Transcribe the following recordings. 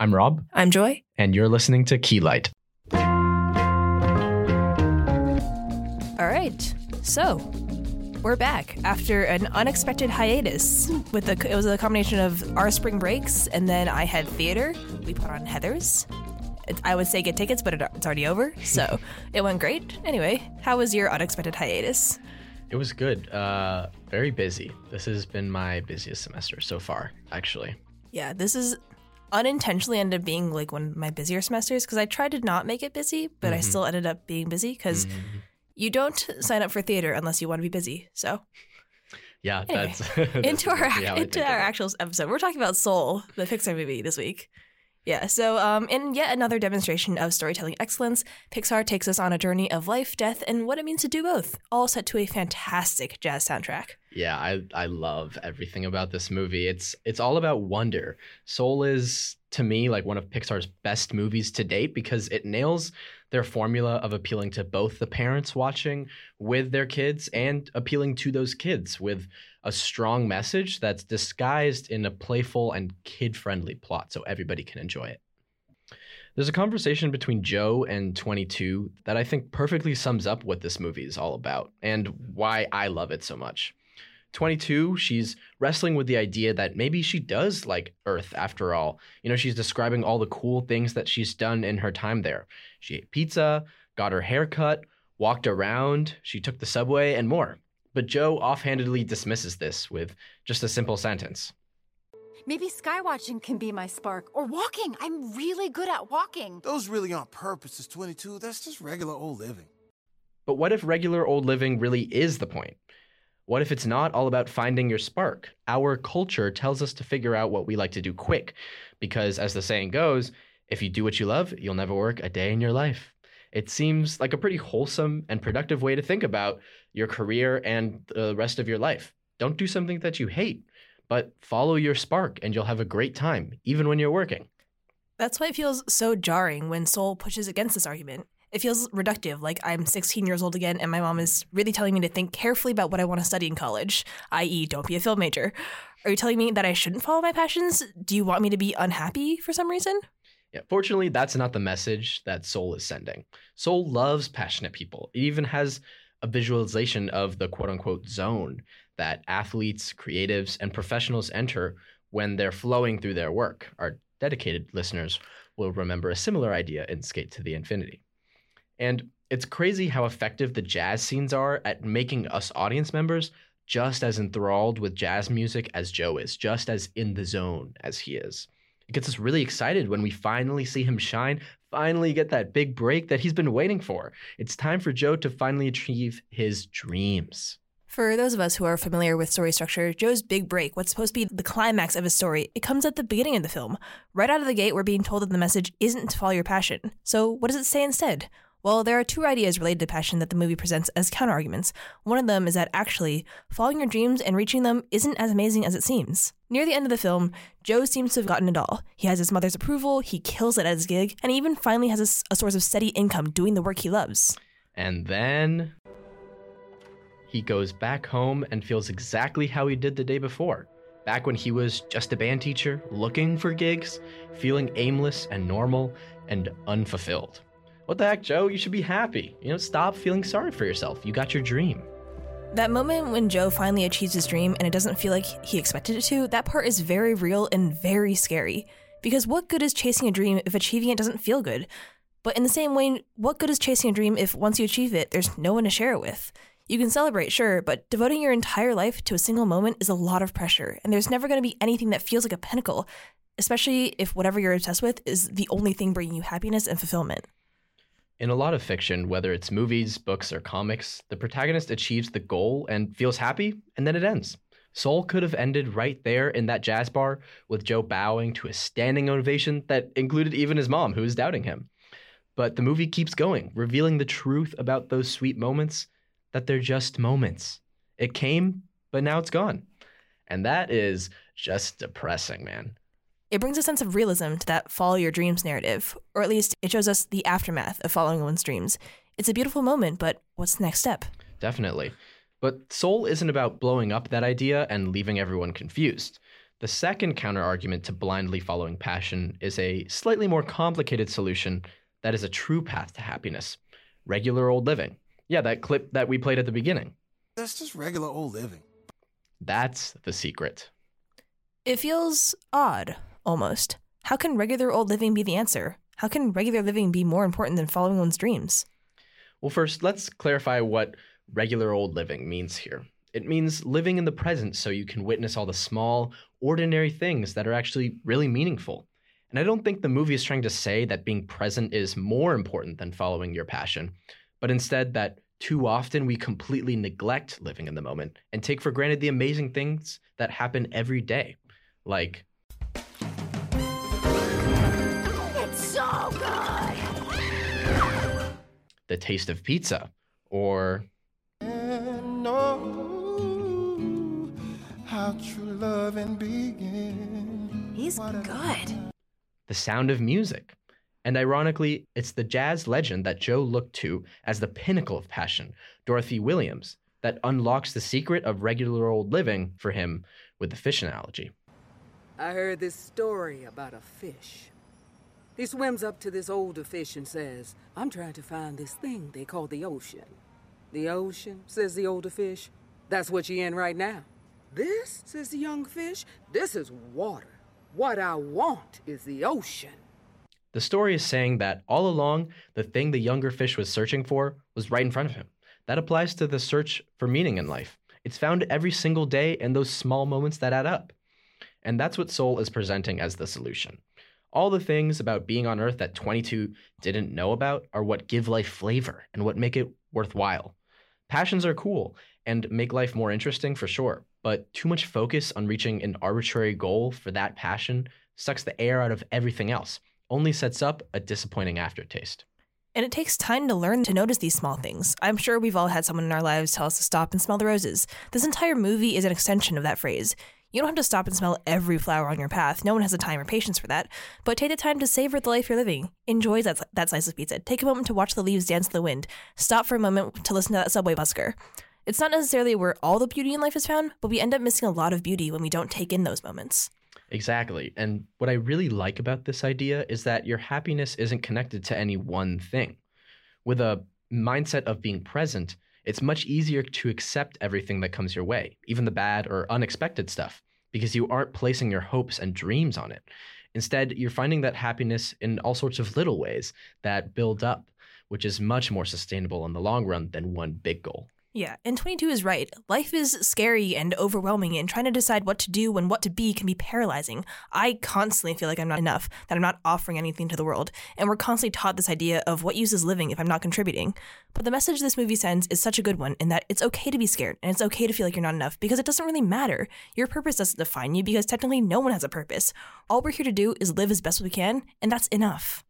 I'm Rob, I'm Joy. and you're listening to Keylight. All right. So, we're back after an unexpected hiatus. With the it was a combination of our spring breaks and then I had theater. We put on Heathers. It- I would say get tickets, but it, it's already over. So, it went great. Anyway, how was your unexpected hiatus? It was good. Uh, very busy. This has been my busiest semester so far, actually. Yeah, this is unintentionally ended up being like one of my busier semesters because I tried to not make it busy, but I mm-hmm. still ended up being busy because mm-hmm. you don't sign up for theater unless you want to be busy. So Yeah, Anyway, that's that's into our exactly how I into our actual episode, we're talking about Soul, the Pixar movie this week. Yeah, so um, in yet another demonstration of storytelling excellence, Pixar takes us on a journey of life, death, and what it means to do both, all set to a fantastic jazz soundtrack. Yeah, I I love everything about this movie. It's it's all about wonder. Soul is to me like one of Pixar's best movies to date because it nails their formula of appealing to both the parents watching with their kids and appealing to those kids with a strong message that's disguised in a playful and kid-friendly plot so everybody can enjoy it. There's a conversation between Joe and 22 that I think perfectly sums up what this movie is all about and why I love it so much. 22, she's wrestling with the idea that maybe she does like Earth after all. You know, she's describing all the cool things that she's done in her time there. She ate pizza, got her hair cut, walked around, she took the subway, and more. But Joe offhandedly dismisses this with just a simple sentence. Maybe skywatching can be my spark. Or walking. I'm really good at walking. Those really aren't purposes, 22. That's just regular old living. But what if regular old living really is the point? What if it's not all about finding your spark? Our culture tells us to figure out what we like to do quick, because as the saying goes, if you do what you love, you'll never work a day in your life. It seems like a pretty wholesome and productive way to think about your career and the rest of your life. Don't do something that you hate, but follow your spark and you'll have a great time, even when you're working. That's why it feels so jarring when Soul pushes against this argument. It feels reductive, like I'm 16 years old again and my mom is really telling me to think carefully about what I want to study in college, i.e., don't be a film major. Are you telling me that I shouldn't follow my passions? Do you want me to be unhappy for some reason? Yeah, fortunately, that's not the message that Soul is sending. Soul loves passionate people. It even has a visualization of the quote unquote zone that athletes, creatives, and professionals enter when they're flowing through their work. Our dedicated listeners will remember a similar idea in Skate to the Infinity. And it's crazy how effective the jazz scenes are at making us audience members just as enthralled with jazz music as Joe is, just as in the zone as he is. It gets us really excited when we finally see him shine, finally get that big break that he's been waiting for. It's time for Joe to finally achieve his dreams. For those of us who are familiar with story structure, Joe's big break, what's supposed to be the climax of his story, it comes at the beginning of the film. Right out of the gate, we're being told that the message isn't to follow your passion. So, what does it say instead? Well, there are two ideas related to passion that the movie presents as counterarguments. One of them is that actually, following your dreams and reaching them isn't as amazing as it seems. Near the end of the film, Joe seems to have gotten it all. He has his mother's approval, he kills it at his gig, and he even finally has a source of steady income doing the work he loves. And then he goes back home and feels exactly how he did the day before. Back when he was just a band teacher, looking for gigs, feeling aimless and normal and unfulfilled. What the heck, Joe? You should be happy. You know, stop feeling sorry for yourself. You got your dream. That moment when Joe finally achieves his dream and it doesn't feel like he expected it to, that part is very real and very scary. Because what good is chasing a dream if achieving it doesn't feel good? But in the same way, what good is chasing a dream if once you achieve it, there's no one to share it with? You can celebrate, sure, but devoting your entire life to a single moment is a lot of pressure, and there's never going to be anything that feels like a pinnacle, especially if whatever you're obsessed with is the only thing bringing you happiness and fulfillment. In a lot of fiction, whether it's movies, books, or comics, the protagonist achieves the goal and feels happy, and then it ends. Soul could have ended right there in that jazz bar with Joe bowing to a standing ovation that included even his mom, who was doubting him. But the movie keeps going, revealing the truth about those sweet moments that they're just moments. It came, but now it's gone. And that is just depressing, man. It brings a sense of realism to that follow your dreams narrative, or at least it shows us the aftermath of following one's dreams. It's a beautiful moment, but what's the next step? Definitely. But Soul isn't about blowing up that idea and leaving everyone confused. The second counterargument to blindly following passion is a slightly more complicated solution that is a true path to happiness regular old living. Yeah, that clip that we played at the beginning. That's just regular old living. That's the secret. It feels odd, almost. How can regular old living be the answer? How can regular living be more important than following one's dreams? Well, first, let's clarify what regular old living means here. It means living in the present so you can witness all the small, ordinary things that are actually really meaningful. And I don't think the movie is trying to say that being present is more important than following your passion, but instead that too often we completely neglect living in the moment and take for granted the amazing things that happen every day. Like, the taste of pizza, or know how true loving begins. He's good. the sound of music. And ironically, it's the jazz legend that Joe looked to as the pinnacle of passion, Dorothea Williams, that unlocks the secret of regular old living for him with the fish analogy. I heard this story about a fish. He swims up to this older fish and says, I'm trying to find this thing they call the ocean. The ocean, says the older fish. That's what you're in right now. This, says the young fish, this is water. What I want is the ocean. The story is saying that all along, the thing the younger fish was searching for was right in front of him. That applies to the search for meaning in life. It's found every single day in those small moments that add up. And that's what Soul is presenting as the solution. All the things about being on Earth that 22 didn't know about are what give life flavor and what make it worthwhile. Passions are cool and make life more interesting for sure, but too much focus on reaching an arbitrary goal for that passion sucks the air out of everything else, only sets up a disappointing aftertaste. And it takes time to learn to notice these small things. I'm sure we've all had someone in our lives tell us to stop and smell the roses. This entire movie is an extension of that phrase. You don't have to stop and smell every flower on your path. No one has the time or patience for that. But take the time to savor the life you're living. Enjoy that, that slice of pizza. Take a moment to watch the leaves dance in the wind. Stop for a moment to listen to that subway busker. It's not necessarily where all the beauty in life is found, but we end up missing a lot of beauty when we don't take in those moments. Exactly. And what I really like about this idea is that your happiness isn't connected to any one thing. With a mindset of being present, it's much easier to accept everything that comes your way, even the bad or unexpected stuff, because you aren't placing your hopes and dreams on it. Instead, you're finding that happiness in all sorts of little ways that build up, which is much more sustainable in the long run than one big goal. Yeah, and 22 is right. Life is scary and overwhelming, and trying to decide what to do and what to be can be paralyzing. I constantly feel like I'm not enough, that I'm not offering anything to the world, and we're constantly taught this idea of what use is living if I'm not contributing. But the message this movie sends is such a good one in that it's okay to be scared, and it's okay to feel like you're not enough because it doesn't really matter. Your purpose doesn't define you because technically no one has a purpose. All we're here to do is live as best we can, and that's enough.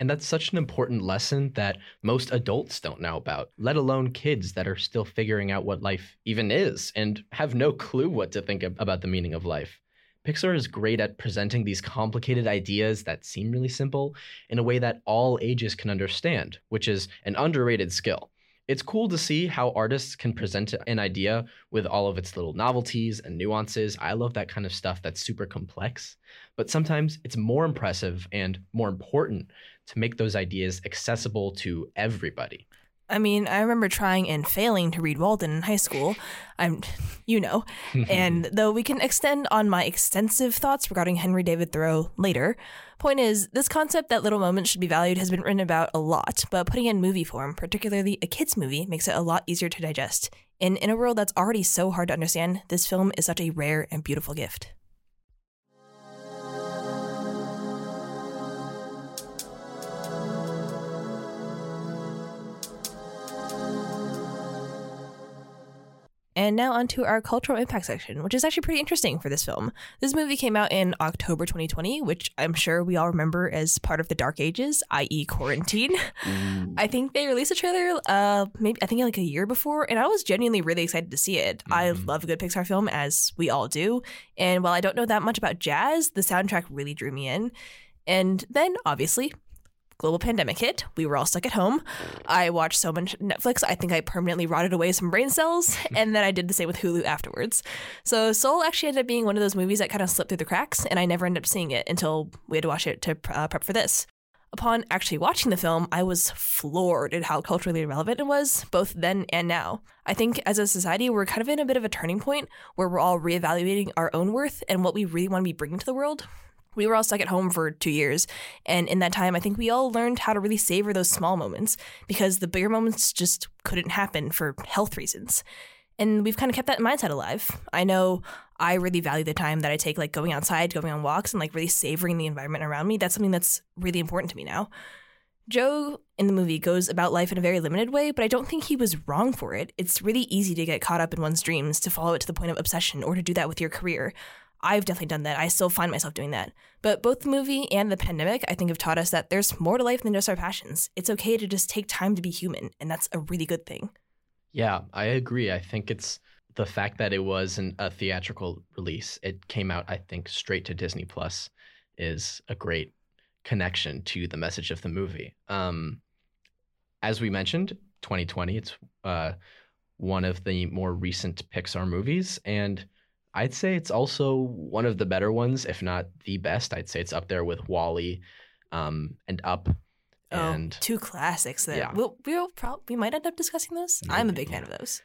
And that's such an important lesson that most adults don't know about, let alone kids that are still figuring out what life even is and have no clue what to think about the meaning of life. Pixar is great at presenting these complicated ideas that seem really simple in a way that all ages can understand, which is an underrated skill. It's cool to see how artists can present an idea with all of its little novelties and nuances. I love that kind of stuff that's super complex. But sometimes it's more impressive and more important to make those ideas accessible to everybody. I mean, I remember trying and failing to read Walden in high school. I'm, you know, and though we can extend on my extensive thoughts regarding Henry David Thoreau later, point is, this concept that little moments should be valued has been written about a lot, but putting in movie form, particularly a kid's movie, makes it a lot easier to digest. And in a world that's already so hard to understand, this film is such a rare and beautiful gift. And now onto our cultural impact section, which is actually pretty interesting for this film. This movie came out in October 2020, which I'm sure we all remember as part of the dark ages, i.e., quarantine. I think they released a trailer, uh, maybe I think like a year before, and I was genuinely really excited to see it. I love a good Pixar film, as we all do. And while I don't know that much about jazz, the soundtrack really drew me in. And then, obviously, global pandemic hit. We were all stuck at home. I watched so much Netflix, I think I permanently rotted away some brain cells. and then I did the same with Hulu afterwards. So Soul actually ended up being one of those movies that kind of slipped through the cracks, and I never ended up seeing it until we had to watch it to uh, prep for this. Upon actually watching the film, I was floored at how culturally relevant it was, both then and now. I think as a society, we're kind of in a bit of a turning point where we're all reevaluating our own worth and what we really want to be bringing to the world. We were all stuck at home for two years, and in that time, I think we all learned how to really savor those small moments because the bigger moments just couldn't happen for health reasons. And we've kind of kept that mindset alive. I know I really value the time that I take, like going outside, going on walks, and like really savoring the environment around me. That's something that's really important to me now. Joe in the movie goes about life in a very limited way, but I don't think he was wrong for it. It's really easy to get caught up in one's dreams, to follow it to the point of obsession, or to do that with your career. I've definitely done that. I still find myself doing that. But both the movie and the pandemic, I think, have taught us that there's more to life than just our passions. It's okay to just take time to be human, and that's a really good thing. Yeah, I agree. I think it's the fact that it wasn't a theatrical release. It came out, I think, straight to Disney Plus is a great connection to the message of the movie. Um, as we mentioned, 2020, it's uh, one of the more recent Pixar movies, and I'd say it's also one of the better ones, if not the best. I'd say it's up there with WALL-E um, and Up. And oh, two classics that Yeah. we'll, we'll we might end up discussing those. I'm a big fan of those.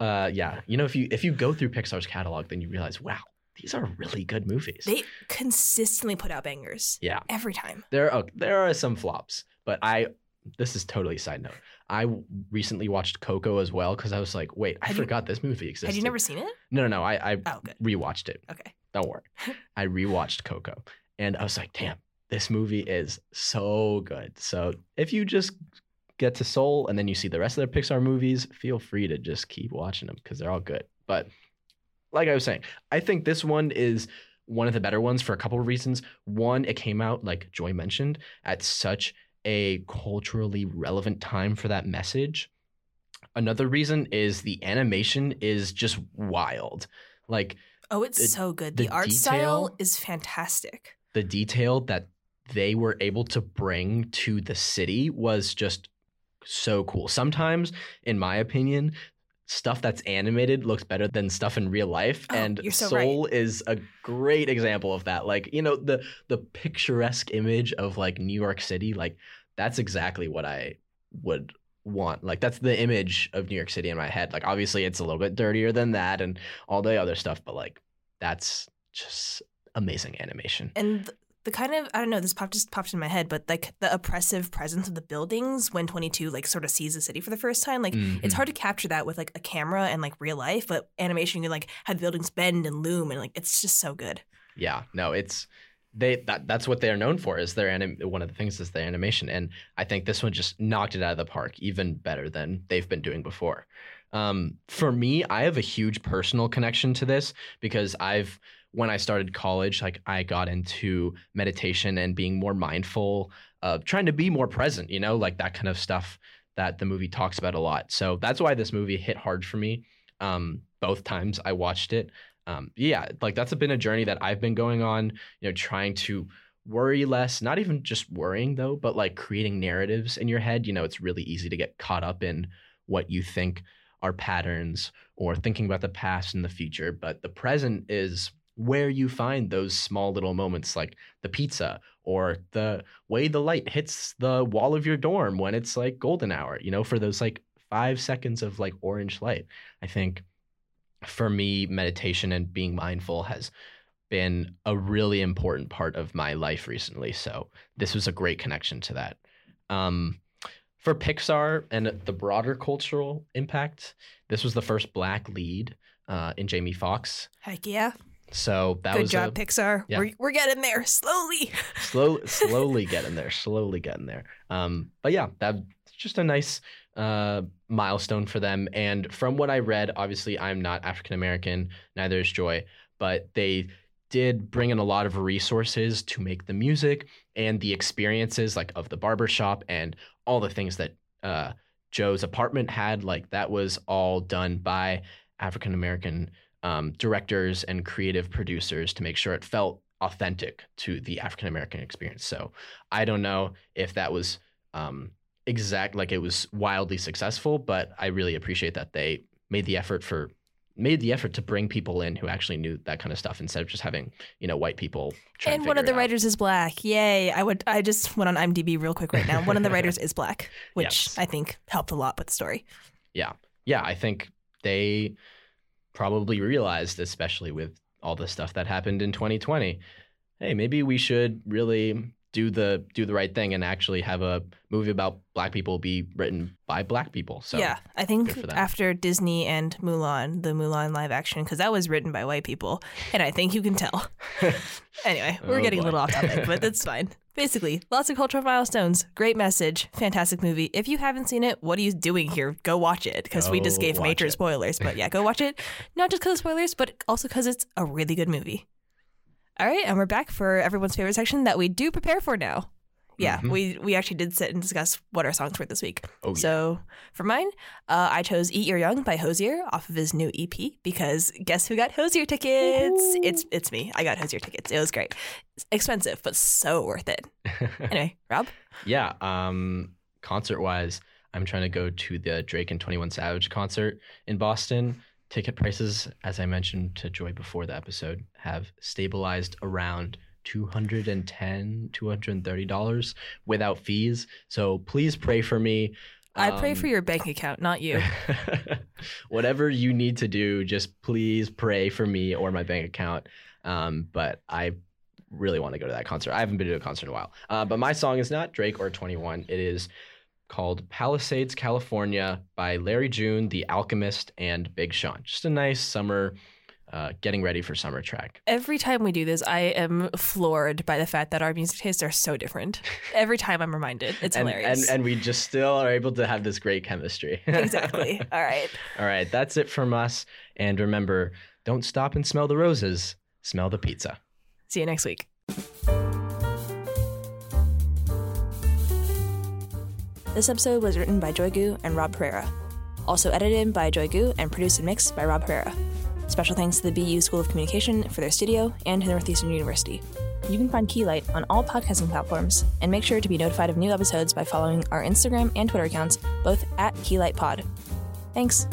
uh, yeah, you know, if you if you go through Pixar's catalog, then you realize, wow, these are really good movies. They consistently put out bangers yeah, every time. there are there are some flops, but I this is totally side note. I recently watched Coco as well because I was like, wait, I Had you- forgot this movie existed. Had you never seen it? No, no, no. I I Oh, good. rewatched it. Okay. Don't worry. I rewatched Coco and I was like, damn, this movie is so good. So if you just get to Soul and then you see the rest of their Pixar movies, feel free to just keep watching them because they're all good. But like I was saying, I think this one is one of the better ones for a couple of reasons. One, it came out, like Joy mentioned, at such a culturally relevant time for that message. Another reason is the animation is just wild. Like Oh, it's The- so good. the The, art style is fantastic. the detail that they were able to bring to the city was just so cool. Sometimes, in my opinion, stuff that's animated looks better than stuff in real life, Oh, and so Soul is a great example of that. Like you know the the picturesque image of like New York City, like that's exactly what I would want. Like that's the image of New York City in my head. Like obviously it's a little bit dirtier than that and all the other stuff, but like that's just amazing animation. And the kind of I don't know, this pop just popped in my head, but like the oppressive presence of the buildings when 22 like sort of sees the city for the first time, like it's Mhm. hard to capture that with like a camera and like real life, but animation you can like have buildings bend and loom and like it's just so good. Yeah, no, it's they that that's what they're known for is their anim- one of the things is their animation and I think this one just knocked it out of the park even better than they've been doing before. Um, for me, I have a huge personal connection to this because I've when I started college, like I got into meditation and being more mindful of trying to be more present, you know, like that kind of stuff that the movie talks about a lot. So that's why this movie hit hard for me. Um, both times I watched it. Um, yeah, like that's been a journey that I've been going on, you know, trying to worry less, not even just worrying though, but like creating narratives in your head. You know, it's really easy to get caught up in what you think are patterns or thinking about the past and the future, but the present is where you find those small little moments like the pizza or the way the light hits the wall of your dorm when it's like golden hour, you know, for those like 5 seconds of like orange light. I think for me meditation and being mindful has been a really important part of my life recently. So this was a great connection to that. Um, for Pixar and the broader cultural impact, this was the first black lead uh, in Jamie Foxx. Heck yeah. So that was good was job, a, Pixar. yeah. We're, we're getting there slowly. slow, slowly getting there, slowly getting there. Um, but yeah, that's just a nice uh, milestone for them. And from what I read, obviously I'm not African American, neither is Joy, but they did bring in a lot of resources to make the music and the experiences like of the barbershop and all the things that uh, Joe's apartment had. Like that was all done by African American um, directors and creative producers to make sure it felt authentic to the African American experience. So I don't know if that was um, exact, like it was wildly successful, but I really appreciate that they made the effort for made the effort to bring people in who actually knew that kind of stuff instead of just having you know white people. try And one of the writers is black. Yay! I would. I just went on IMDb real quick right now. One of the writers is black, which Yes. I think helped a lot with the story. yeah yeah i think they probably realized especially with all the stuff that happened in 2020 hey maybe we should really do the do the right thing and actually have a movie about black people be written by black people so yeah, I think good for them. after Disney and Mulan, the Mulan live action, because that was written by white people, and I think you can tell. anyway, we're Oh, getting a little off topic, but that's fine. Basically, lots of cultural milestones, great message, fantastic movie. If you haven't seen it, what are you doing here? Go watch it because we just oh, gave major it. spoilers. But yeah, go watch it. Not just because of spoilers, but also because it's a really good movie. All right, and we're back for everyone's favorite section that we do prepare for now. Yeah, Mhm. we we actually did sit and discuss what our songs were this week. Oh, yeah. So for mine, uh, I chose "Eat Your Young" by Hozier off of his new EP because guess who got Hozier tickets? It's it's me. I got Hozier tickets. It was great. It's expensive, but so worth it. Anyway, Rob. yeah um concert wise i'm trying to go to the drake and 21 savage concert in boston ticket prices as i mentioned to joy before the episode have stabilized around 210 230 dollars without fees. So please pray for me. I pray Um, for your bank account, not you. whatever you need to do just please pray for me or my bank account. Um, but i really want to go to that concert. I haven't been to a concert in a while. Uh, but my song is not drake or 21 it is called palisades california by larry june the alchemist and big sean. Just a nice summer uh, getting ready for summer track Every time we do this, I am floored by the fact that our music tastes are so different. Every time I'm reminded, it's and, hilarious. and and we just still are able to have this great chemistry exactly. All right. all right that's it from us and remember don't stop and smell the roses smell the pizza See you next week. This episode was written by Joy Gu and Rob Pereira. Also edited by Joy Gu and produced and mixed by Rob Pereira. Special thanks to the BU School of Communication for their studio and to Northeastern University. You can find Keylight on all podcasting platforms and make sure to be notified of new episodes by following our Instagram and Twitter accounts, both at Keylight Pod. Thanks.